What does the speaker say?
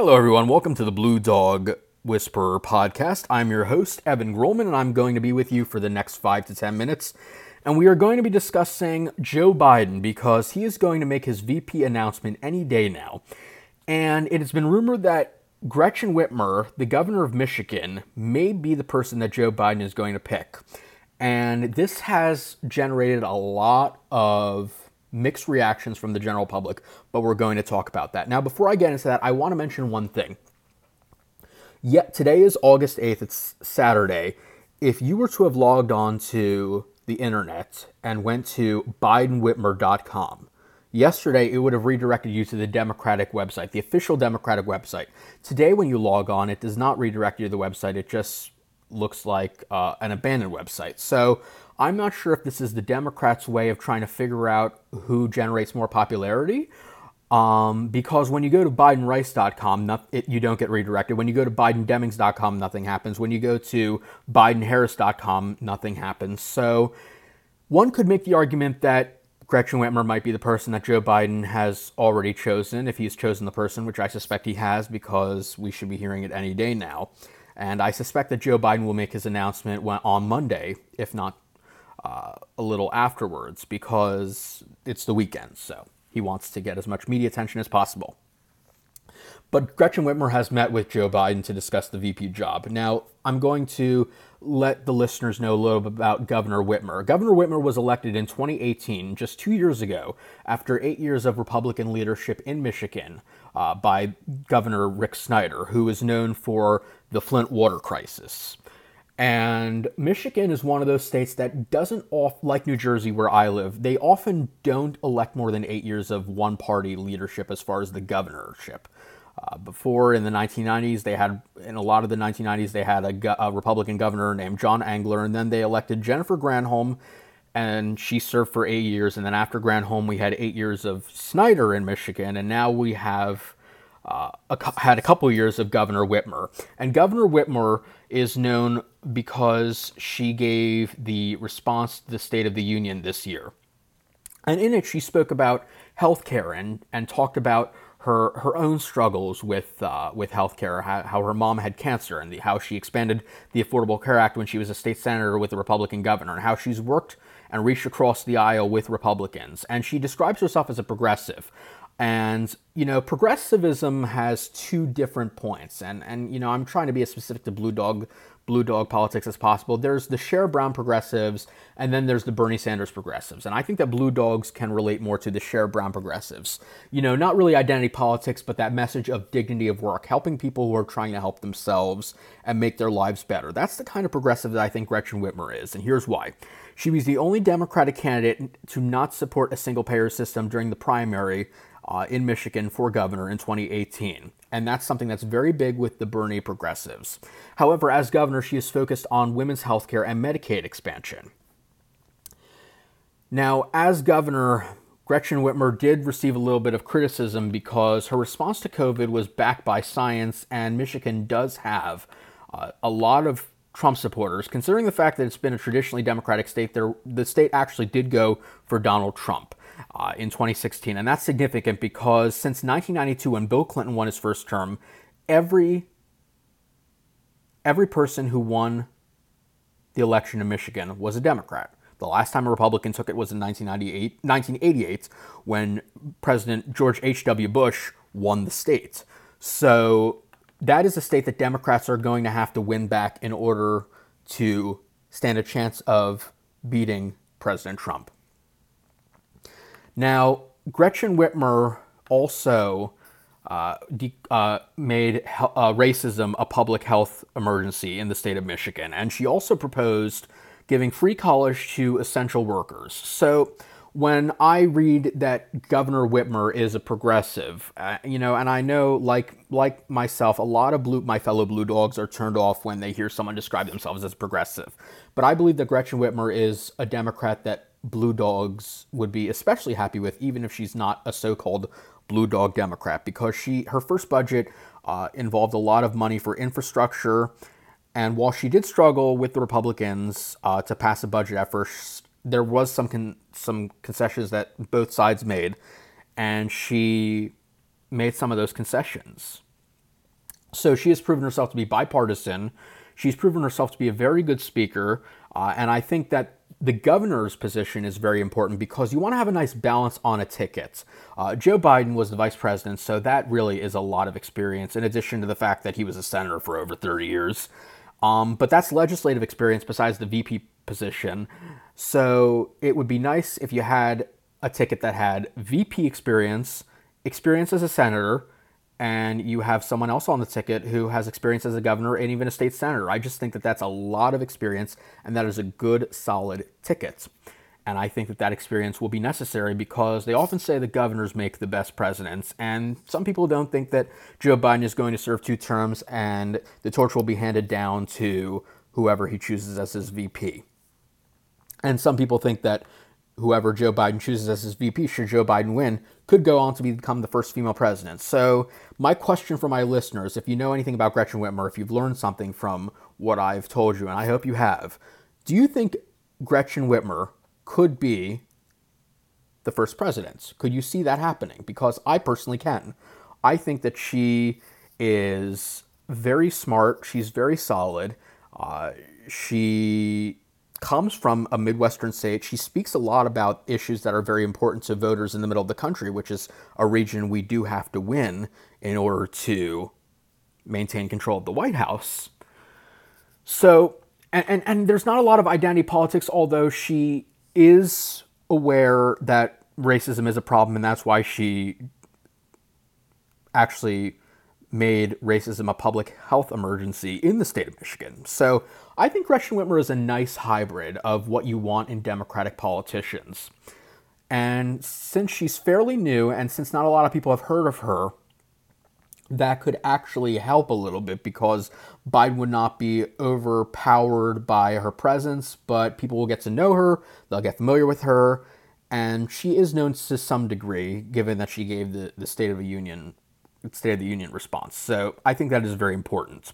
Hello, everyone. Welcome to the Blue Dog Whisperer podcast. I'm your host, Evan Grollman, and I'm going to be with you for the next five to 10 minutes. And we are going to be discussing Joe Biden because he is going to make his VP announcement any day now. And it has been rumored that Gretchen Whitmer, the governor of Michigan, may be the person that Joe Biden is going to pick. And this has generated a lot of mixed reactions from the general public, but we're going to talk about that. Now, before I get into that, I want to mention one thing. Yet today is August 8th, it's Saturday. If you were to have logged on to the internet and went to bidenwhitmer.com, yesterday it would have redirected you to the Democratic website, the official Democratic website. Today, when you log on, it does not redirect you to the website, it just looks like uh, an abandoned website. So I'm not sure if this is the Democrats' way of trying to figure out who generates more popularity. Um, because when you go to BidenRice.com, not, it, you don't get redirected. When you go to BidenDemings.com, nothing happens. When you go to BidenHarris.com, nothing happens. So one could make the argument that Gretchen Whitmer might be the person that Joe Biden has already chosen, if he's chosen the person, which I suspect he has because we should be hearing it any day now. And I suspect that Joe Biden will make his announcement on Monday, if not uh, a little afterwards because it's the weekend, so he wants to get as much media attention as possible. But Gretchen Whitmer has met with Joe Biden to discuss the VP job. Now, I'm going to let the listeners know a little bit about Governor Whitmer. Governor Whitmer was elected in 2018, just two years ago, after eight years of Republican leadership in Michigan uh, by Governor Rick Snyder, who is known for the Flint water crisis. And Michigan is one of those states that doesn't, off, like New Jersey, where I live, they often don't elect more than eight years of one party leadership as far as the governorship. Uh, before in the 1990s, they had, in a lot of the 1990s, they had a, a, Republican governor named John Engler, and then they elected Jennifer Granholm, and she served for eight years. And then after Granholm, we had eight years of Snyder in Michigan, and now we have a, had a couple years of Governor Whitmer. And Governor Whitmer is known because she gave the response to the State of the Union this year. And in it, she spoke about healthcare and, and talked about her, her own struggles with, uh, with healthcare, how, how her mom had cancer, and the, how she expanded the Affordable Care Act when she was a state senator with a Republican governor, and how she's worked and reached across the aisle with Republicans. And she describes herself as a progressive. And, you know, progressivism has two different points. And, and you know, I'm trying to be as specific to Blue Dog blue dog politics as possible. There's the Sherrod Brown progressives, and then there's the Bernie Sanders progressives. And I think that blue dogs can relate more to the Sherrod Brown progressives. You know, not really identity politics, but that message of dignity of work, helping people who are trying to help themselves and make their lives better. That's the kind of progressive that I think Gretchen Whitmer is, and here's why. She was the only Democratic candidate to not support a single payer system during the primary uh, in Michigan for governor in 2018. And that's something that's very big with the Bernie progressives. However, as governor, she is focused on women's health care and Medicaid expansion. Now, as governor, Gretchen Whitmer did receive a little bit of criticism because her response to COVID was backed by science, and Michigan does have uh, a lot of Trump supporters, considering the fact that it's been a traditionally Democratic state. There, the state actually did go for Donald Trump uh, in 2016. And that's significant because since 1992, when Bill Clinton won his first term, every every person who won the election in Michigan was a Democrat. The last time a Republican took it was in 1998, 1988 when President George H.W. Bush won the state. So that is a state that Democrats are going to have to win back in order to stand a chance of beating President Trump. Now, Gretchen Whitmer also uh, de- uh, made he- uh, racism a public health emergency in the state of Michigan, and she also proposed giving free college to essential workers. So, when I read that Governor Whitmer is a progressive, uh, you know, and I know, like like myself, a lot of blue, my fellow blue dogs are turned off when they hear someone describe themselves as progressive. But I believe that Gretchen Whitmer is a Democrat that Blue Dogs would be especially happy with, even if she's not a so-called Blue Dog Democrat, because she her first budget uh, involved a lot of money for infrastructure, and while she did struggle with the Republicans uh, to pass a budget at first, there was some con- some concessions that both sides made, and she made some of those concessions. So she has proven herself to be bipartisan. She's proven herself to be a very good speaker. Uh, and I think that the governor's position is very important because you want to have a nice balance on a ticket. Uh, Joe Biden was the vice president, so that really is a lot of experience, in addition to the fact that he was a senator for over 30 years. Um, but that's legislative experience besides the VP position. So it would be nice if you had a ticket that had VP experience, experience as a senator, and you have someone else on the ticket who has experience as a governor and even a state senator. I just think that that's a lot of experience and that is a good, solid ticket. And I think that that experience will be necessary because they often say the governors make the best presidents. And some people don't think that Joe Biden is going to serve two terms and the torch will be handed down to whoever he chooses as his VP. And some people think that whoever Joe Biden chooses as his VP, should Joe Biden win, could go on to become the first female president. So, my question for my listeners if you know anything about Gretchen Whitmer, if you've learned something from what I've told you, and I hope you have, do you think Gretchen Whitmer could be the first president? Could you see that happening? Because I personally can. I think that she is very smart, she's very solid. Uh, she comes from a Midwestern state. She speaks a lot about issues that are very important to voters in the middle of the country, which is a region we do have to win in order to maintain control of the White House. So, and, and, and there's not a lot of identity politics, although she is aware that racism is a problem, and that's why she actually made racism a public health emergency in the state of Michigan. So I think Gretchen Whitmer is a nice hybrid of what you want in Democratic politicians. And since she's fairly new, and since not a lot of people have heard of her, that could actually help a little bit because Biden would not be overpowered by her presence, but people will get to know her, they'll get familiar with her, and she is known to some degree, given that she gave the, the State of the Union State of the Union response. So I think that is very important.